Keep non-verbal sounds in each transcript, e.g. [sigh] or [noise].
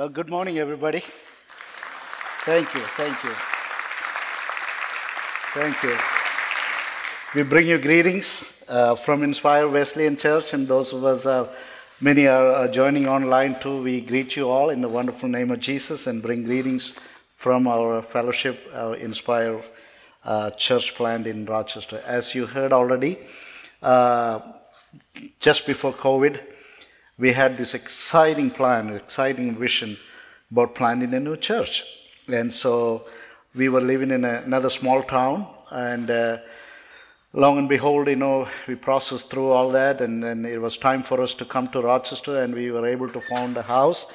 Well, good morning, everybody. Thank you, thank you. Thank you. We bring you greetings uh, from Inspire Wesleyan Church, and those of us, uh, many are uh, joining online too. We greet you all in the wonderful name of Jesus and bring greetings from our fellowship, our Inspire uh, church plant in Rochester. As you heard already, uh, just before COVID, we had this exciting plan, exciting vision about planting a new church. And so we were living in another small town, and uh, long and behold, you know, we processed through all that, and then it was time for us to come to Rochester, and we were able to found a house,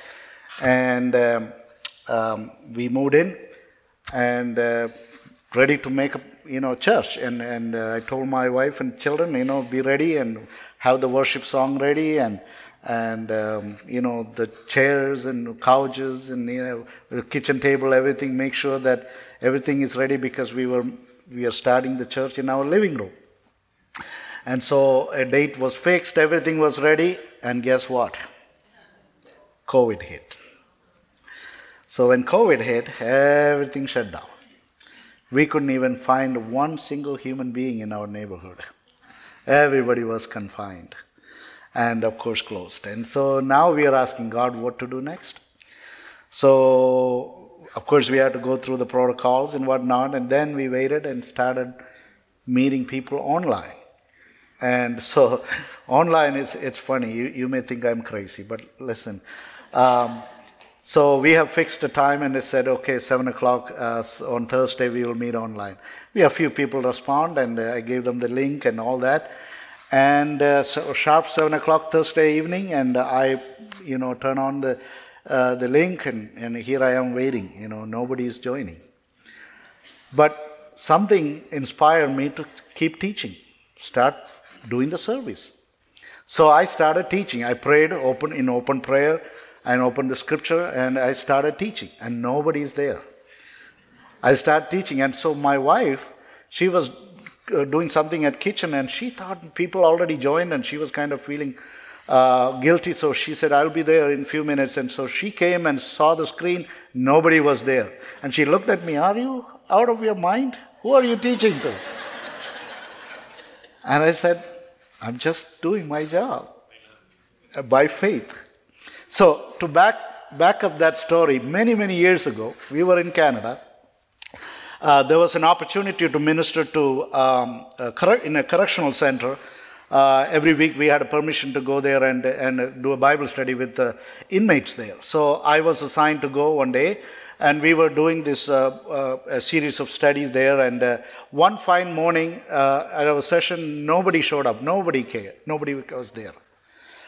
and um, um, we moved in, and uh, ready to make a you know church, and and uh, I told my wife and children, you know, be ready and have the worship song ready, and and um, you know the chairs and couches and you know the kitchen table, everything. Make sure that everything is ready because we were we are starting the church in our living room. And so a date was fixed, everything was ready, and guess what? COVID hit. So when COVID hit, everything shut down. We couldn't even find one single human being in our neighborhood. Everybody was confined and, of course, closed. And so now we are asking God what to do next. So, of course, we had to go through the protocols and whatnot, and then we waited and started meeting people online. And so, [laughs] online, it's, it's funny. You, you may think I'm crazy, but listen. Um, so we have fixed a time and they said, okay, 7 o'clock uh, on Thursday we will meet online. We have few people respond and uh, I gave them the link and all that. And uh, so sharp 7 o'clock Thursday evening and I, you know, turn on the, uh, the link and, and here I am waiting, you know, nobody is joining. But something inspired me to keep teaching, start doing the service. So I started teaching. I prayed open in open prayer and opened the scripture and I started teaching, and nobody is there. I started teaching, and so my wife, she was doing something at kitchen, and she thought people already joined, and she was kind of feeling uh, guilty. So she said, "I'll be there in a few minutes." And so she came and saw the screen. Nobody was there, and she looked at me. Are you out of your mind? Who are you teaching to? and I said, "I'm just doing my job uh, by faith." So, to back, back up that story, many, many years ago, we were in Canada. Uh, there was an opportunity to minister to um, a in a correctional center. Uh, every week we had a permission to go there and, and do a Bible study with the inmates there. So I was assigned to go one day, and we were doing this uh, uh series of studies there. And uh, one fine morning uh, at our session, nobody showed up, nobody cared, nobody was there.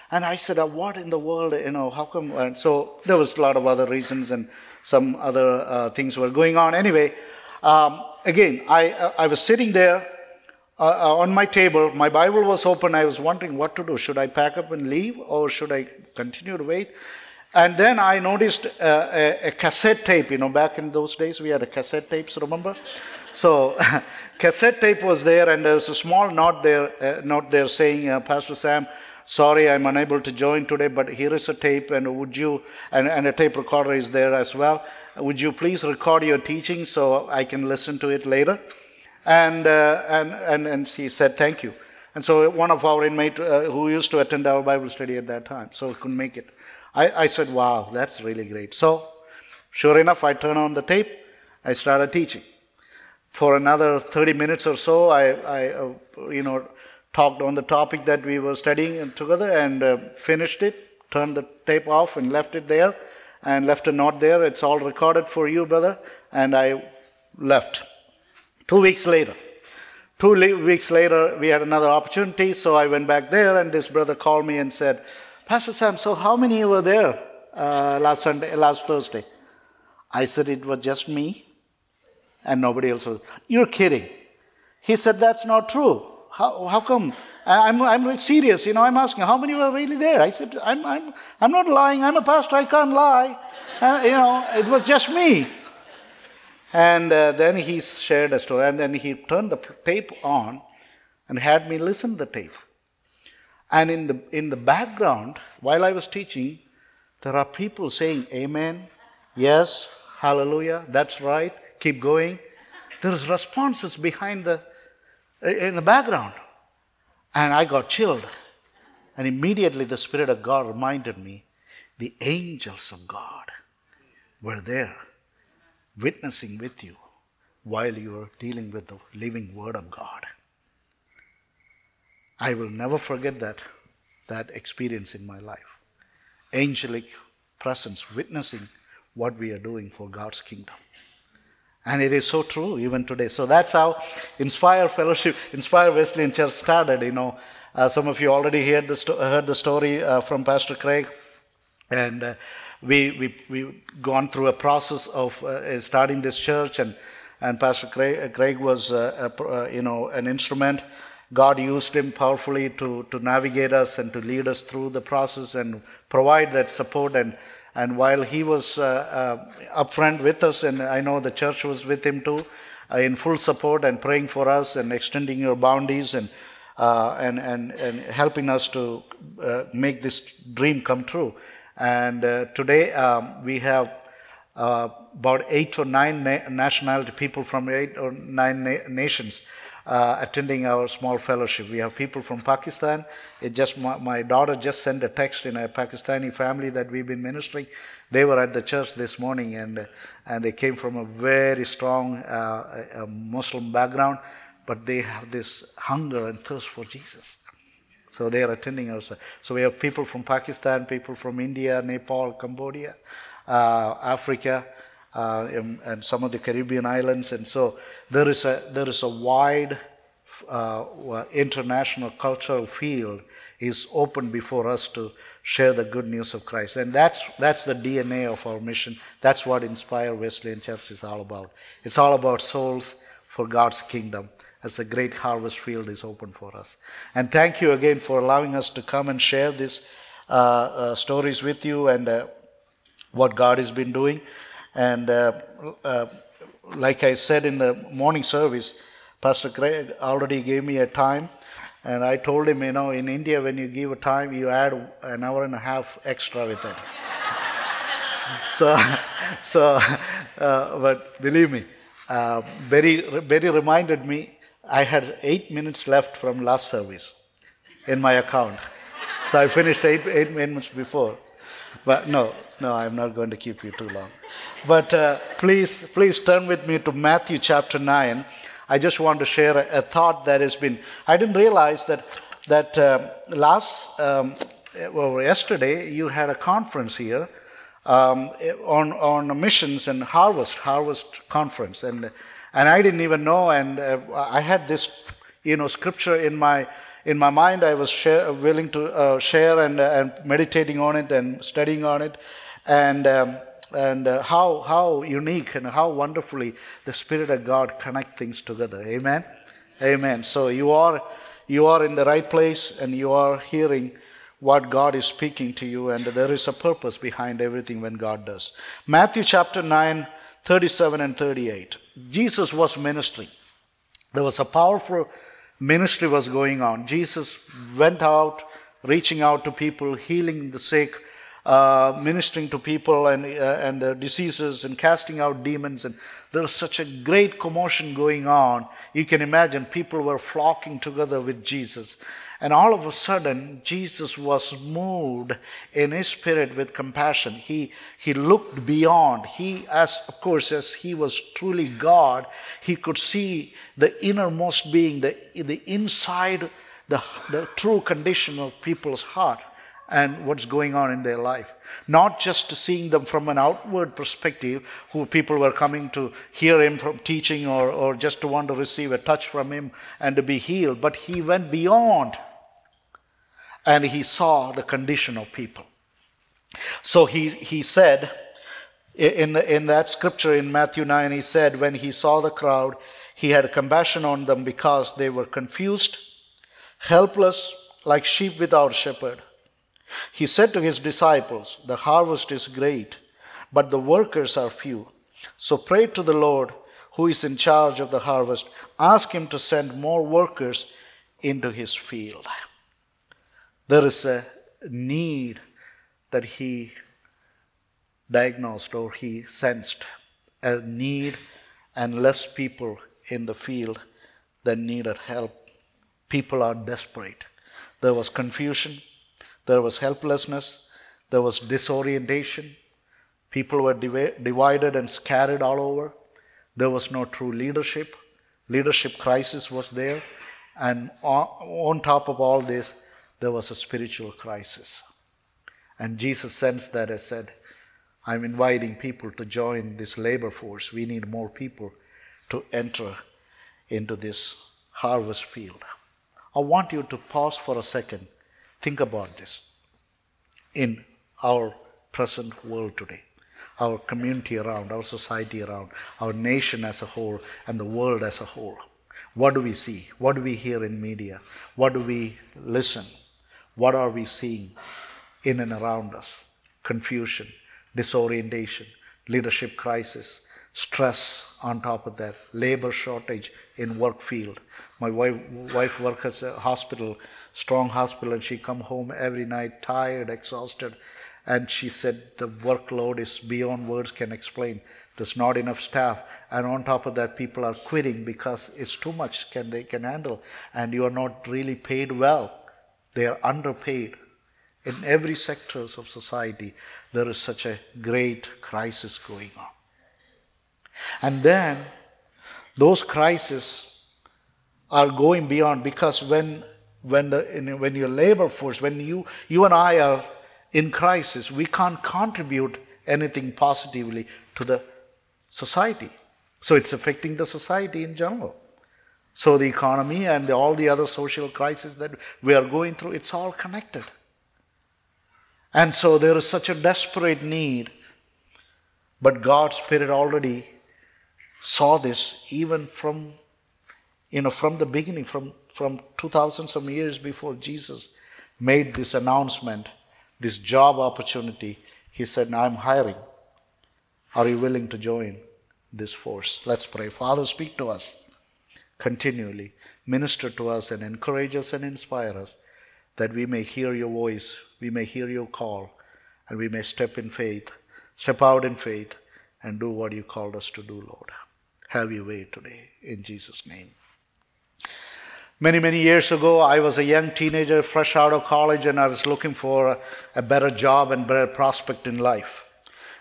And I said, what in the world, you know, how come? And so there was a lot of other reasons and some other uh, things were going on. Anyway, um, again, I, uh, I was sitting there uh, uh, on my table. My Bible was open. I was wondering what to do. Should I pack up and leave or should I continue to wait? And then I noticed uh, a, a, cassette tape. You know, back in those days, we had a cassette tapes, remember? So, [laughs] cassette tape was there, and there was a small note there, uh, note there saying, Pastor Sam, sorry i'm unable to join today but here is a tape and would you and, and a tape recorder is there as well would you please record your teaching so i can listen to it later? And uh, and, and and she said thank you. And so one of our inmate uh, who used to attend our bible study at that time so couldn't make it. I, I said wow that's really great. So sure enough i turned on the tape. I started teaching. For another 30 minutes or so i, I uh, you know talked on the topic that we were studying together and uh, finished it, turned the tape off and left it there and left a note there. It's all recorded for you, brother. And I left. Two weeks later, two weeks later, we had another opportunity. So I went back there, and this brother called me and said, Pastor Sam, so how many were there uh, last Sunday, last Thursday? I said it was just me, and nobody else was. You're kidding. He said that's not true. How, how come? I'm, I'm serious, you know, I'm asking, how many were really there? I said, I'm, I'm, I'm not lying, I'm a pastor, I can't lie. And, you know, it was just me. And uh, then he shared a story, and then he turned the tape on and had me listen to the tape. And in the, in the background, while I was teaching, There are people saying, Amen, yes, hallelujah, that's right, keep going. There's responses behind the, in the background. And I got chilled. And immediately the Spirit of God reminded me the angels of God were there witnessing with you while you were dealing with the living Word of God. I will never forget that, that experience in my life. Angelic presence witnessing what we are doing for God's kingdom. And it is so true even today. So that's how Inspire Fellowship, Inspire Wesleyan Church started. You know, uh, some of you already heard the, sto- heard the story uh, from Pastor Craig. And uh, we, we, we gone through a process of uh, starting this church and, and Pastor Craig, uh, Craig was, uh, a, you know, an instrument. God used him powerfully to, to navigate us and to lead us through the process and provide that support. And, and while he was uh, uh, upfront with us, and I know the church was with him too, uh, in full support and praying for us and extending your boundaries and, and, and, and helping us to make this dream come true. And uh, today um, we have uh, about eight or nine na- nationality people from eight or nine na- nations uh, attending our small fellowship. We have people from Pakistan. It just my, my, daughter just sent a text in a Pakistani family that we've been ministering. They were at the church this morning, and and they came from a very strong uh, Muslim background, but they have this hunger and thirst for Jesus. So they are attending us. So we have people from Pakistan, people from India, Nepal, Cambodia, uh, Africa, uh, and, and, some of the Caribbean islands. And so there is a there is a wide uh, international cultural field is open before us to share the good news of Christ. And that's that's the DNA of our mission. That's what Inspire Wesleyan Church is all about. It's all about souls for God's kingdom as the great harvest field is open for us. And thank you again for allowing us to come and share these uh, uh, stories with you and uh, what God has been doing. And uh, uh, like I said in the morning service, Pastor Craig already gave me a time. And I told him, you know, in India, when you give a time, you add an hour and a half extra with it. [laughs] so, so uh, but believe me, very, very reminded me I had eight minutes left from last service in my account. So I finished eight, eight minutes before. But no, no, I'm not going to keep you too long. But uh, please, please turn with me to Matthew chapter 9. I just want to share a, a thought that has been, I didn't realize that, that uh, last, um, well, yesterday you had a conference here um, on, on missions and harvest, harvest conference. And and I didn't even know. And uh, I had this, you know, scripture in my in my mind. I was share, willing to uh, share and, uh, and meditating on it and studying on it, and. Um, and uh, how how unique and how wonderfully the spirit of god connect things together amen amen so you are you are in the right place and you are hearing what god is speaking to you and there is a purpose behind everything when god does matthew chapter 9 37 and 38. Jesus was ministering. There was a powerful ministry was going on. Jesus went out, reaching out to people, healing the sick, uh, ministering to people and, uh, and the diseases and casting out demons. And there was such a great commotion going on. You can imagine people were flocking together with Jesus. And all of a sudden, Jesus was moved in his spirit with compassion. He, he looked beyond. He, as of course, as he was truly God, he could see the innermost being, the, the inside, the, the true condition of people's heart and what's going on in their life. Not just seeing them from an outward perspective, who people were coming to hear him from teaching or, or just to want to receive a touch from him and to be healed, but he went beyond and he saw the condition of people. So he, he said, in, the, in that scripture in Matthew 9, he said, when he saw the crowd, he had compassion on them because they were confused, helpless, like sheep without shepherd. He said to his disciples, The harvest is great, but the workers are few. So pray to the Lord who is in charge of the harvest. Ask him to send more workers into his field. There is a need that he diagnosed or he sensed a need and less people in the field that needed help. People are desperate. There was confusion, there was helplessness, there was disorientation. People were divided and scattered all over. There was no true leadership. Leadership crisis was there. And on top of all this, there was a spiritual crisis. And Jesus sensed that and said, I'm inviting people to join this labor force. We need more people to enter into this harvest field. I want you to pause for a second. Think about this. In our present world today, our community around, our society around, our nation as a whole, and the world as a whole. What do we see? What do we hear in media? What do we listen? What are we seeing in and around us? Confusion, disorientation, leadership crisis, stress on top of that, labor shortage in work field. My wife, wife works at a hospital, strong hospital, and she come home every night tired, exhausted, and she said the workload is beyond words can explain. There's not enough staff, and on top of that, people are quitting because it's too much can they can handle, and you are not really paid well. They are underpaid. In every sectors of society, there is such a great crisis going on. And then those crises are going beyond because when when the when your labor force, when you you and I are in crisis, we can't contribute anything positively to the society. So it's affecting the society in general. So the economy and all the other social crises that we are going through, it's all connected. And so there is such a desperate need. But God's Spirit already saw this even from, you know, from the beginning, from, from 2000 some years before Jesus made this announcement, this job opportunity. He said, I'm hiring. Are you willing to join this force? Let's pray. Father, speak to us continually. Minister to us and encourage us and inspire us that we may hear your voice, we may hear your call, and we may step in faith, step out in faith, and do what you called us to do, Lord. Have your way today, in Jesus' name. Many, many years ago, I was a young teenager, fresh out of college, and I was looking for a better job and better prospect in life.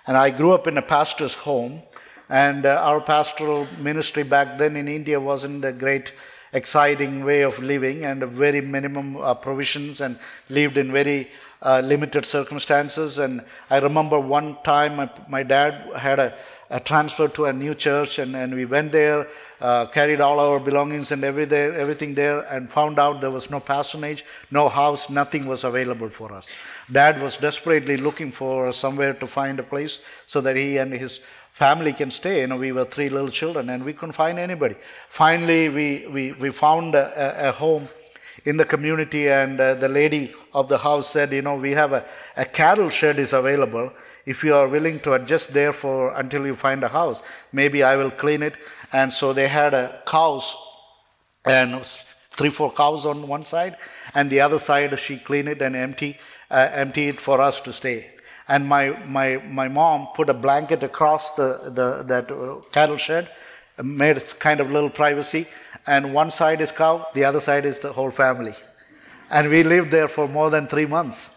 And I grew up in a pastor's home, and uh, our pastoral ministry back then in India wasn't a great, exciting way of living and very minimum uh, provisions and lived in very uh, limited circumstances. And I remember one time my, my dad had a, a, transfer to a new church and, and we went there, uh, carried all our belongings and every there, everything there and found out there was no parsonage, no house, nothing was available for us. Dad was desperately looking for somewhere to find a place so that he and his family can stay. You know, we were three little children and we couldn't find anybody. Finally, we, we, we found a, a home in the community and uh, the lady of the house said, you know, we have a, a cattle shed is available. If you are willing to adjust there for until you find a house, maybe I will clean it. And so they had a cows and three, four cows on one side, and the other side she cleaned it and empty, uh, empty it for us to stay and my, my, my mom put a blanket across the, the, that uh, cattle shed, made it kind of little privacy, and one side is cow, the other side is the whole family. And we lived there for more than three months.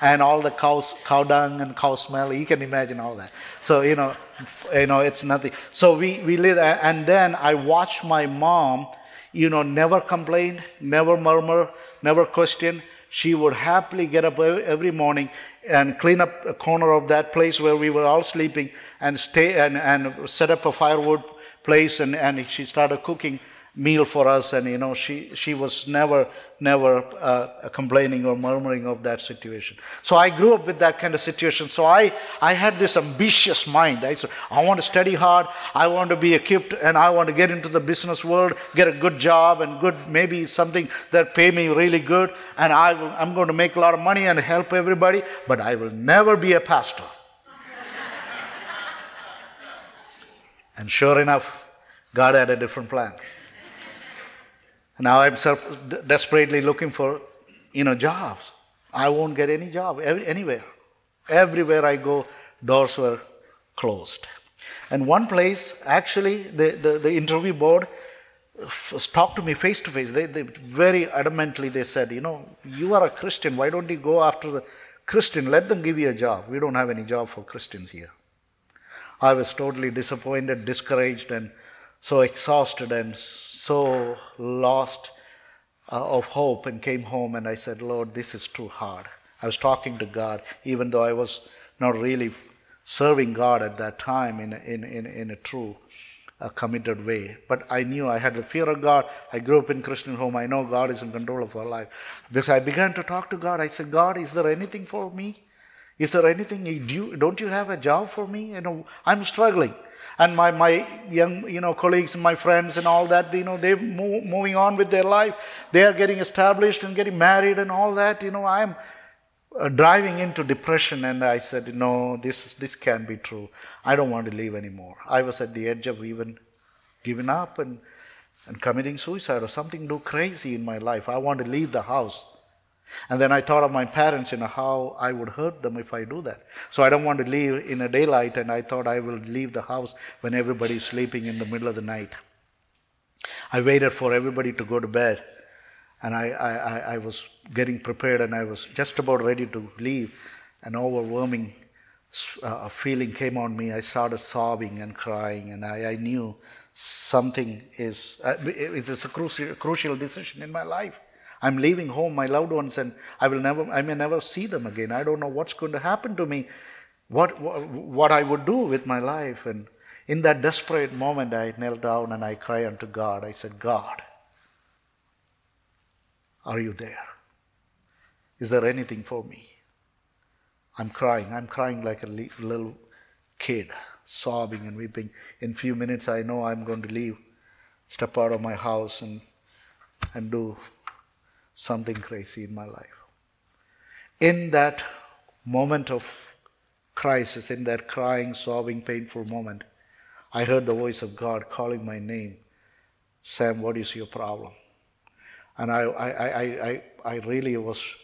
And all the cows, cow dung and cow smell, you can imagine all that. So, you know, you know, it's nothing. So we, we live, and then I watched my mom, you know, never complain, never murmur, never question. She would happily get up every morning and clean up a corner of that place where we were all sleeping and stay and, and set up a firewood place and, and she started cooking meal for us and you know she she was never never uh, complaining or murmuring of that situation. So i grew up with that kind of situation. So i i had this ambitious mind i so i want to study hard. I want to be equipped and i want to get into the business world get a good job and good maybe something that pay me really good. And i will, i'm going to make a lot of money and help everybody but i will never be a pastor. And sure enough god had a different plan now I'm desperately looking for, you know, jobs. I won't get any job anywhere. Everywhere I go, doors were closed. And one place, actually, the, the, the interview board talked to me face to face. They, they very adamantly they said, you know, you are a Christian. Why don't you go after the Christian? Let them give you a job. We don't have any job for Christians here. I was totally disappointed, discouraged, and so exhausted and so lost uh, of hope and came home and I said, Lord, this is too hard. I was talking to God, even though I was not really serving God at that time in a, in, in, in a true, uh, committed way. But I knew I had the fear of God. I grew up in Christian home. I know God is in control of our life. Because I began to talk to God. I said, God, is there anything for me? Is there anything you don't you have a job for me? You know, I'm struggling and my, my young you know colleagues and my friends and all that you know they're move, moving on with their life. They are getting established and getting married and all that you know. I'm uh, driving into depression and i said no this this can't be true. I don't want to live anymore. I was at the edge of even giving up and and committing suicide or something do crazy in my life. I want to leave the house and then I thought of my parents, you know, how I would hurt them if I do that. So I don't want to leave in a daylight, and I thought I will leave the house when everybody's sleeping in the middle of the night. I waited for everybody to go to bed, and I, I, I was getting prepared, and I was just about ready to leave. An overwhelming uh, feeling came on me. I started sobbing and crying, and I, I knew something is, uh, it's a crucial, crucial decision in my life. I'm leaving home my loved ones and I will never I may never see them again. I don't know what's going to happen to me, what what I would do with my life. And in that desperate moment I knelt down and I cried unto God. I said, God, are you there? Is there anything for me? I'm crying. I'm crying like a little kid, sobbing and weeping. In few minutes I know I'm going to leave, step out of my house and and do something crazy in my life. In that moment of crisis, in that crying, sobbing, painful moment, I heard the voice of God calling my name Sam, what is your problem? And I, I, I, I, I really was,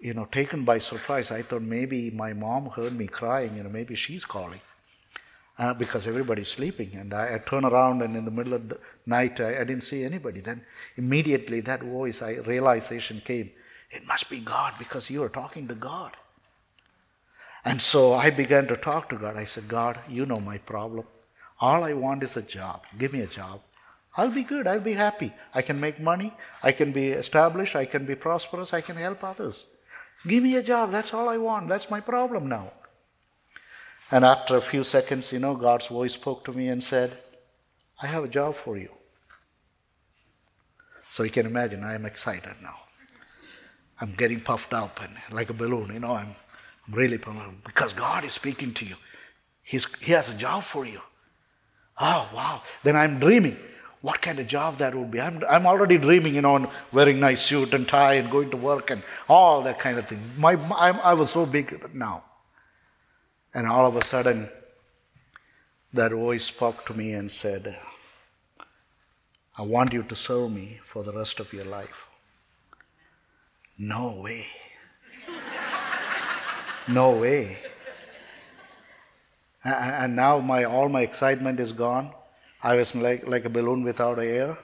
you know, taken by surprise. I thought maybe my mom heard me crying, you know, maybe she's calling uh, because everybody's sleeping. And I, I turn around, and in the middle of the night, I, I, didn't see anybody. Then immediately that voice, I, realization came it must be God because you are talking to God. And so I began to talk to God. I said, God, you know my problem. All I want is a job. Give me a job. I'll be good. I'll be happy. I can make money. I can be established. I can be prosperous. I can help others. Give me a job. That's all I want. That's my problem now. And after a few seconds, you know, God's voice spoke to me and said, I have a job for you. So you can imagine, I am excited now. I'm getting puffed up and like a balloon, you know, I'm, I'm really because God is speaking to you. He's, he has a job for you. Oh, wow. Then I'm dreaming what kind of job that would be. I'm, I'm already dreaming, you know, wearing nice suit and tie and going to work and all that kind of thing. My, I, I was so big now. And all of a sudden, that voice spoke to me and said, I want you to serve me for the rest of your life. No way. no way. And now my all my excitement is gone. I was like, like a balloon without air.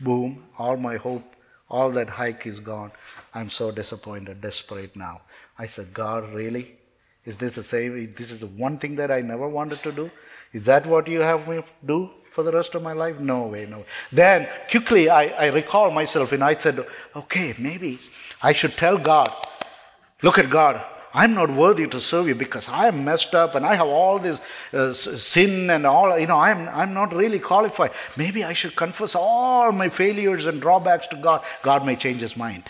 Boom, all my hope, all that hike is gone. I'm so disappointed, desperate now. I said, God, really? Is this the same? This is the one thing that I never wanted to do? Is that what you have me do for the rest of my life? No way, no. Then quickly I, I recall myself and I said, okay, maybe I should tell God, look at God, I'm not worthy to serve you because I am messed up and I have all this uh, sin and all, you know, I'm, I'm not really qualified. Maybe I should confess all my failures and drawbacks to God. God may change his mind.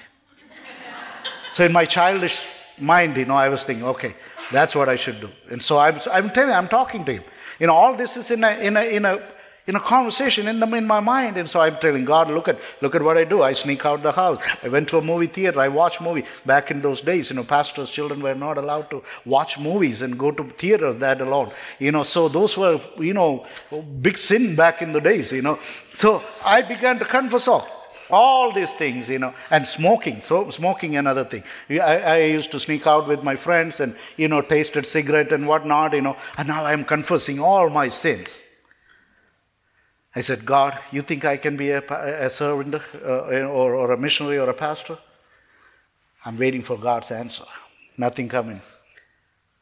so in my childish mind, you know, I was thinking, okay, that's what I should do. And so I'm, I'm telling, I'm talking to him. You know, all this is in a, in a, in a, in a conversation in, the, in my mind. And so I'm telling God, look at, look at what I do. I sneak out the house. I went to a movie theater. I watch movie. Back in those days, you know, pastors' children were not allowed to watch movies and go to theaters that alone. You know, so those were, you know, big sin back in the days, you know. So I began to confess all all these things, you know, and smoking. So smoking another thing. I, I used to sneak out with my friends and you know tasted cigarette and whatnot, you know, and now I am confessing all my sins. I said, God, you think I can be a, a servant uh, or, or a missionary or a pastor? I'm waiting for God's answer. Nothing coming.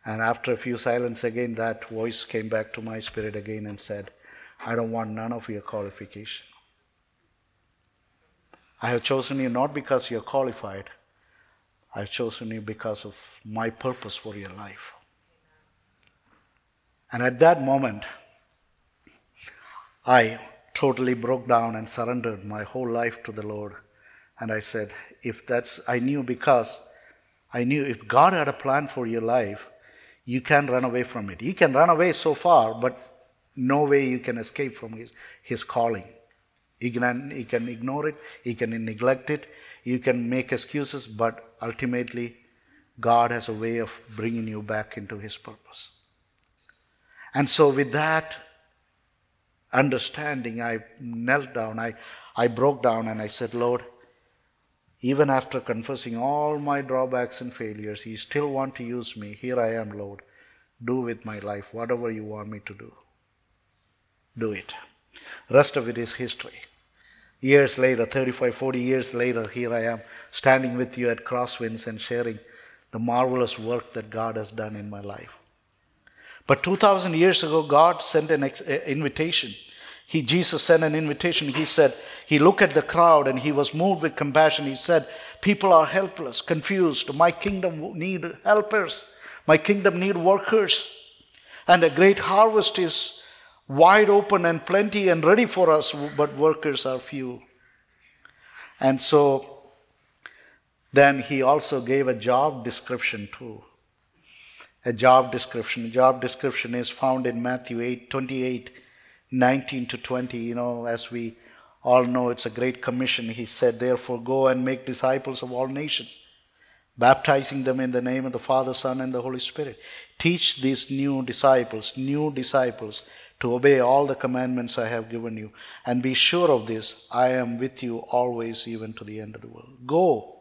And after a few silence again, that voice came back to my spirit again and said, I don't want none of your qualification. I have chosen you not because you're qualified, I've chosen you because of my purpose for your life. And at that moment, I totally broke down and surrendered my whole life to the Lord. And I said, if that's, I knew because I knew if God had a plan for your life, you can't run away from it. You can run away so far, but no way you can escape from His, his calling. Can, he can ignore it, he can neglect it, you can make excuses, but ultimately, God has a way of bringing you back into His purpose. And so, with that understanding, I knelt down, I, I broke down, and I said, Lord, even after confessing all my drawbacks and failures, you still want to use me. Here I am, Lord. Do with my life whatever you want me to do. Do it. Rest of it is history. Years later, 35, 40 years later, here I am standing with you at Crosswinds and sharing the marvelous work that God has done in my life. But 2,000 years ago, God sent an ex- invitation. He, Jesus sent an invitation. He said, He looked at the crowd and He was moved with compassion. He said, People are helpless, confused. My kingdom need helpers. My kingdom need workers. And a great harvest is wide open and plenty and ready for us, but workers are few. And so then he also gave a job description too. A job description. A job description is found in Matthew 8, 28, 19 to 20. You know, as we all know, it's a great commission. He said, Therefore, go and make disciples of all nations, baptizing them in the name of the Father, Son, and the Holy Spirit. Teach these new disciples, new disciples, to obey all the commandments I have given you. And be sure of this I am with you always, even to the end of the world. Go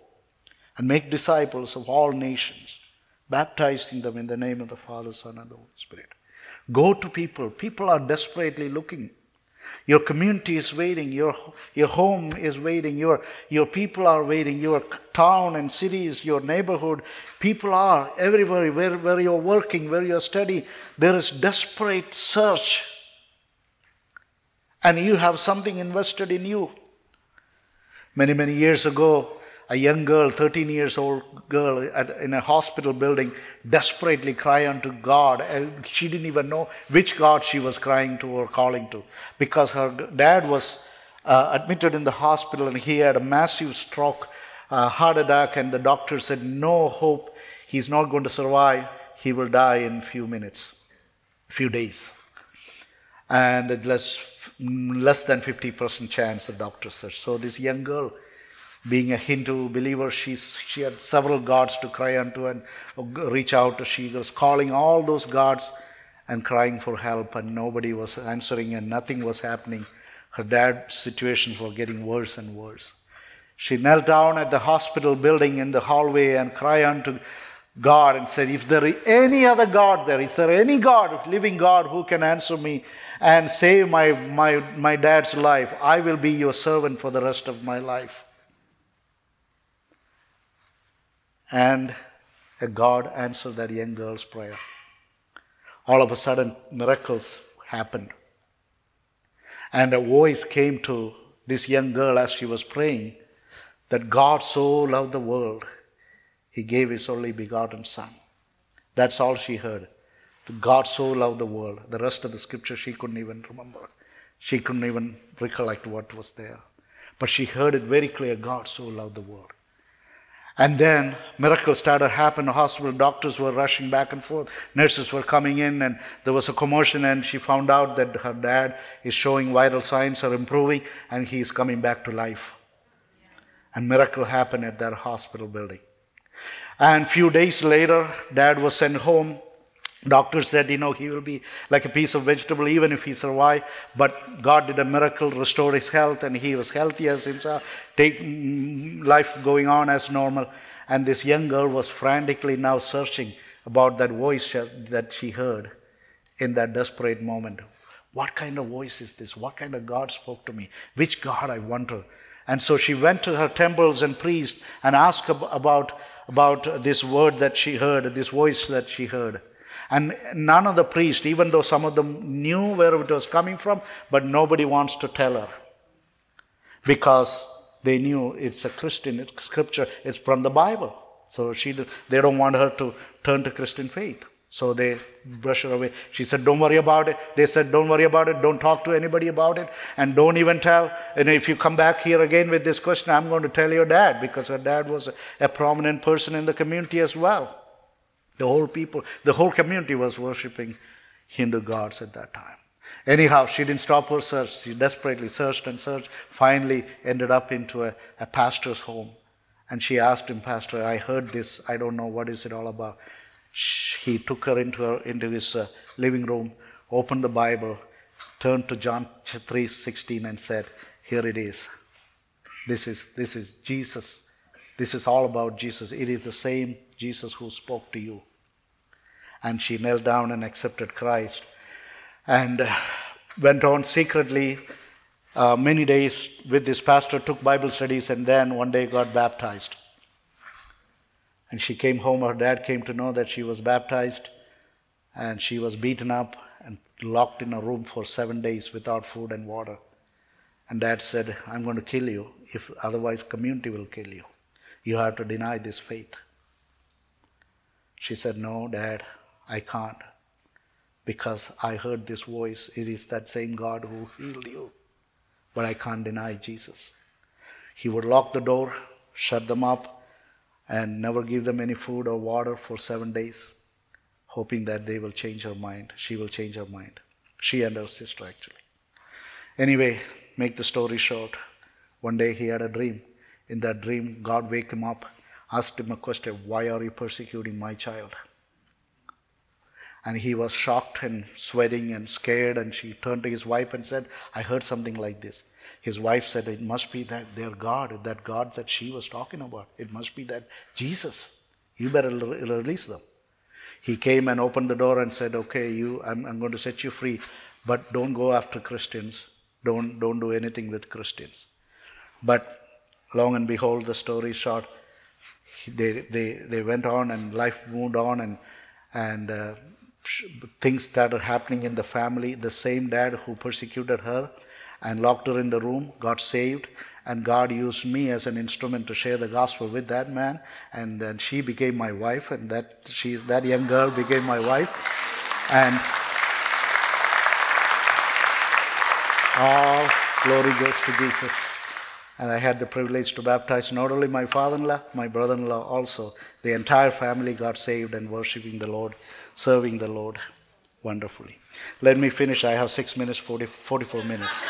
and make disciples of all nations, baptizing them in the name of the Father, Son, and the Holy Spirit. Go to people. People are desperately looking. Your community is waiting. Your, your home is waiting. Your, your people are waiting. Your town and cities, your neighborhood, people are everywhere where, where you're working, where you're studying. There is desperate search. And you have something invested in you. Many, many years ago, a young girl, 13 years old girl, in a hospital building, desperately cry unto God. And she didn't even know which God she was crying to or calling to because her dad was uh, admitted in the hospital and he had a massive stroke, uh, heart attack, and the doctor said, No hope. He's not going to survive. He will die in a few minutes, few days. And less, less than 50% chance, the doctor said. So this young girl, being a Hindu believer, she's, she had several gods to cry unto and uh, reach out to. She was calling all those gods and crying for help, and nobody was answering, and nothing was happening. Her dad's situation was getting worse and worse. She knelt down at the hospital building in the hallway and cried unto God and said, If there is any other God there, is there any God, living God, who can answer me and save my, my, my dad's life? I will be your servant for the rest of my life. And God answered that young girl's prayer. All of a sudden, miracles happened. And a voice came to this young girl as she was praying that God so loved the world, he gave his only begotten Son. That's all she heard. God so loved the world. The rest of the scripture she couldn't even remember. She couldn't even recollect what was there. But she heard it very clear God so loved the world. And then miracles started happening. The hospital doctors were rushing back and forth. Nurses were coming in, and there was a commotion. And she found out that her dad is showing vital signs are improving, and he is coming back to life. And miracle happened at that hospital building. And few days later, dad was sent home. Doctor said, you know, he will be like a piece of vegetable even if he survived. But God did a miracle, restored his health, and he was healthy as himself, take mm, life going on as normal. And this young girl was frantically now searching about that voice that she heard in that desperate moment. What kind of voice is this? What kind of God spoke to me? Which God, I wonder. And so she went to her temples and priests and asked about, about this word that she heard, this voice that she heard. And none of the priests, even though some of them knew where it was coming from, but nobody wants to tell her. Because they knew it's a Christian it's scripture, it's from the Bible. So she, they don't want her to turn to Christian faith. So they brush her away. She said, Don't worry about it. They said, Don't worry about it. Don't talk to anybody about it. And don't even tell. And if you come back here again with this question, I'm going to tell your dad because her dad was a, a prominent person in the community as well. The whole people, the whole community was worshipping Hindu gods at that time. Anyhow, she didn't stop her search. She desperately searched and searched. Finally, ended up into a, a pastor's home. And she asked him, Pastor, I heard this. I don't know what is it all about. He took her into, her, into his uh, living room, opened the Bible, turned to John 3:16 and said, "Here it is. This is this is Jesus. This is all about Jesus. It is the same Jesus who spoke to you." And she knelt down and accepted Christ and uh, went on secretly uh, many days with this pastor, took Bible studies, and then one day got baptized. And she came home, her dad came to know that she was baptized, and she was beaten up and locked in a room for seven days without food and water. And dad said, I'm going to kill you, if otherwise community will kill you. You have to deny this faith. She said, No, dad, I can't. Because I heard this voice. It is that same God who healed you. But I can't deny Jesus. He would lock the door, shut them up, and never give them any food or water for seven days, hoping that they will change her mind. She will change her mind. She and her sister, actually. Anyway, make the story short. One day he had a dream. In that dream, God wake him up, asked him a question Why are you persecuting my child? And he was shocked and sweating and scared. And she turned to his wife and said, I heard something like this. His wife said, It must be that their God, that God that she was talking about. It must be that Jesus. You better release them. He came and opened the door and said, Okay, you, I'm, I'm going to set you free, but don't go after Christians. Don't, don't do anything with Christians. But long and behold, the story short, they, they, they went on and life moved on and, and uh, things that are happening in the family. The same dad who persecuted her and locked her in the room got saved, and God used me as an instrument to share the gospel with that man, and then she became my wife, and that she that young girl became my wife, and all glory goes to Jesus. And I had the privilege to baptize not only my father in law, my brother in law also. The entire family got saved and worshiping the Lord serving the Lord wonderfully. Let me finish. I have six minutes, 40, 44 minutes.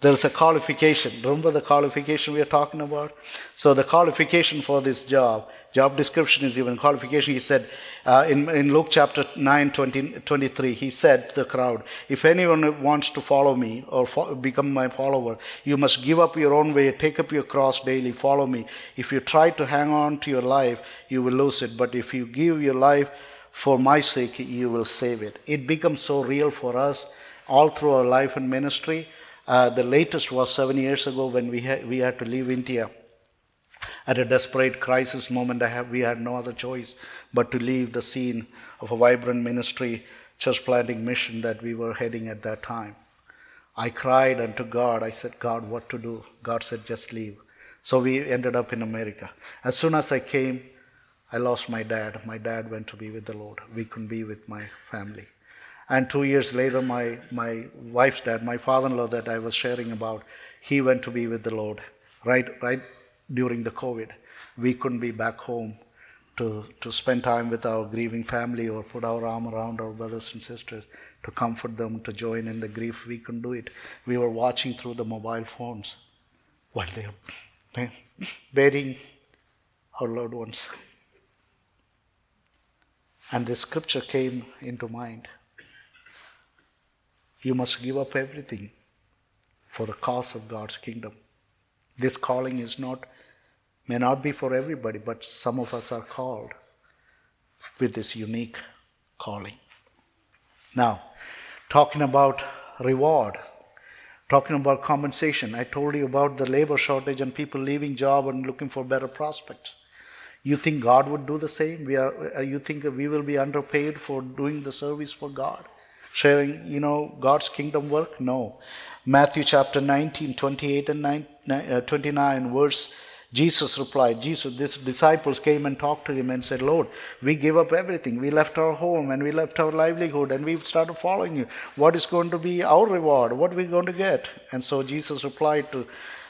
There's a qualification. Remember the qualification we are talking about? So, the qualification for this job, job description is even qualification. He said uh, in, in Luke chapter 9, 20, 23, he said to the crowd, If anyone wants to follow me or fo- become my follower, you must give up your own way, take up your cross daily, follow me. If you try to hang on to your life, you will lose it. But if you give your life for my sake, you will save it. It becomes so real for us all through our life and ministry uh, the latest was seven years ago when we, ha- we had to leave India. At a desperate crisis moment, have, we had no other choice but to leave the scene of a vibrant ministry, church planting mission that we were heading at that time. I cried unto God. I said, God, what to do? God said, just leave. So we ended up in America. As soon as I came, I lost my dad. My dad went to be with the Lord. We couldn't be with my family. And two years later, my, my wife's dad, my father in law that I was sharing about, he went to be with the Lord right, right during the COVID. We couldn't be back home to, to spend time with our grieving family or put our arm around our brothers and sisters to comfort them, to join in the grief. We couldn't do it. We were watching through the mobile phones while they were burying our loved ones. And this scripture came into mind. You must give up everything for the cause of God's kingdom. This calling is not, may not be for everybody, but some of us are called with this unique calling. Now, talking about reward, talking about compensation. I told you about the labor shortage and people leaving job and looking for better prospects. You think God would do the same? We are, uh, you think we will be underpaid for doing the service for God? Sharing, you know, God's kingdom work? No. Matthew chapter 19, 28 and 9, uh, 29, verse Jesus replied, Jesus, these disciples came and talked to him and said, Lord, we give up everything. We left our home and we left our livelihood and we started following you. What is going to be our reward? What are we going to get? And so Jesus replied to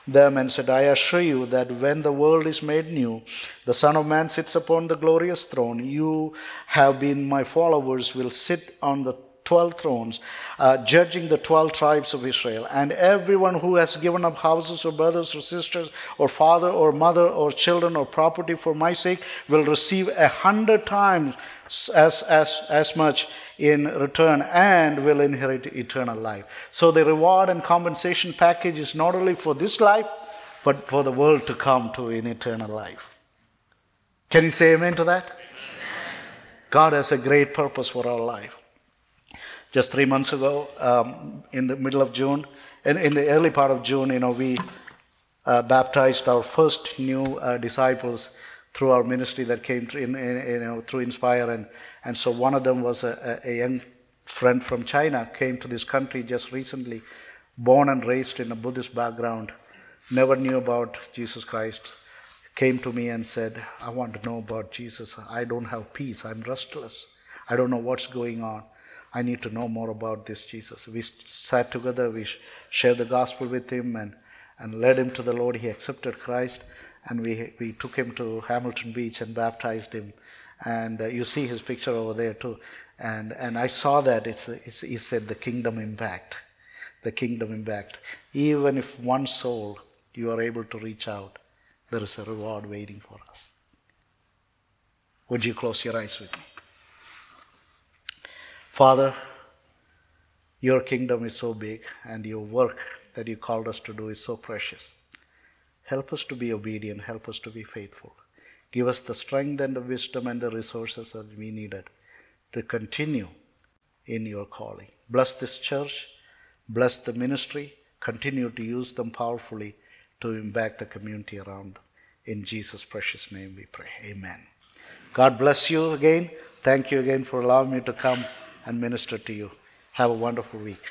them and said, I assure you that when the world is made new, the Son of Man sits upon the glorious throne. You have been my followers, will sit on the 12 thrones, uh, judging the 12 tribes of Israel. And everyone who has given up houses or brothers or sisters or father or mother or children or property for my sake will receive a hundred times as, as, as much in return and will inherit eternal life. So the reward and compensation package is not only for this life, but for the world to come to in eternal life. Can you say amen to that? God has a great purpose for our life just three months ago, um, in the middle of June, in, in the early part of June, you know, we uh, baptized our first new uh, disciples through our ministry that came in, in, you know, through Inspire, and and so one of them was a, a young friend from China, came to this country just recently, born and raised in a Buddhist background, never knew about Jesus Christ, came to me and said, I want to know about Jesus. I don't have peace. I'm restless. I don't know what's going on. I need to know more about this Jesus. We sat together, we shared the gospel with him and, and led him to the Lord. He accepted Christ and we, we took him to Hamilton Beach and baptized him. And uh, you see his picture over there too. And, and I saw that. It's, it's, he said the kingdom impact. The kingdom impact. Even if one soul you are able to reach out, there is a reward waiting for us. Would you close your eyes with me? Father, your kingdom is so big and your work that you called us to do is so precious. Help us to be obedient, help us to be faithful. Give us the strength and the wisdom and the resources that we needed to continue in your calling. Bless this church, bless the ministry, continue to use them powerfully to impact the community around them. In Jesus' precious name we pray. Amen. God bless you again. Thank you again for allowing me to come and minister to you. Have a wonderful week.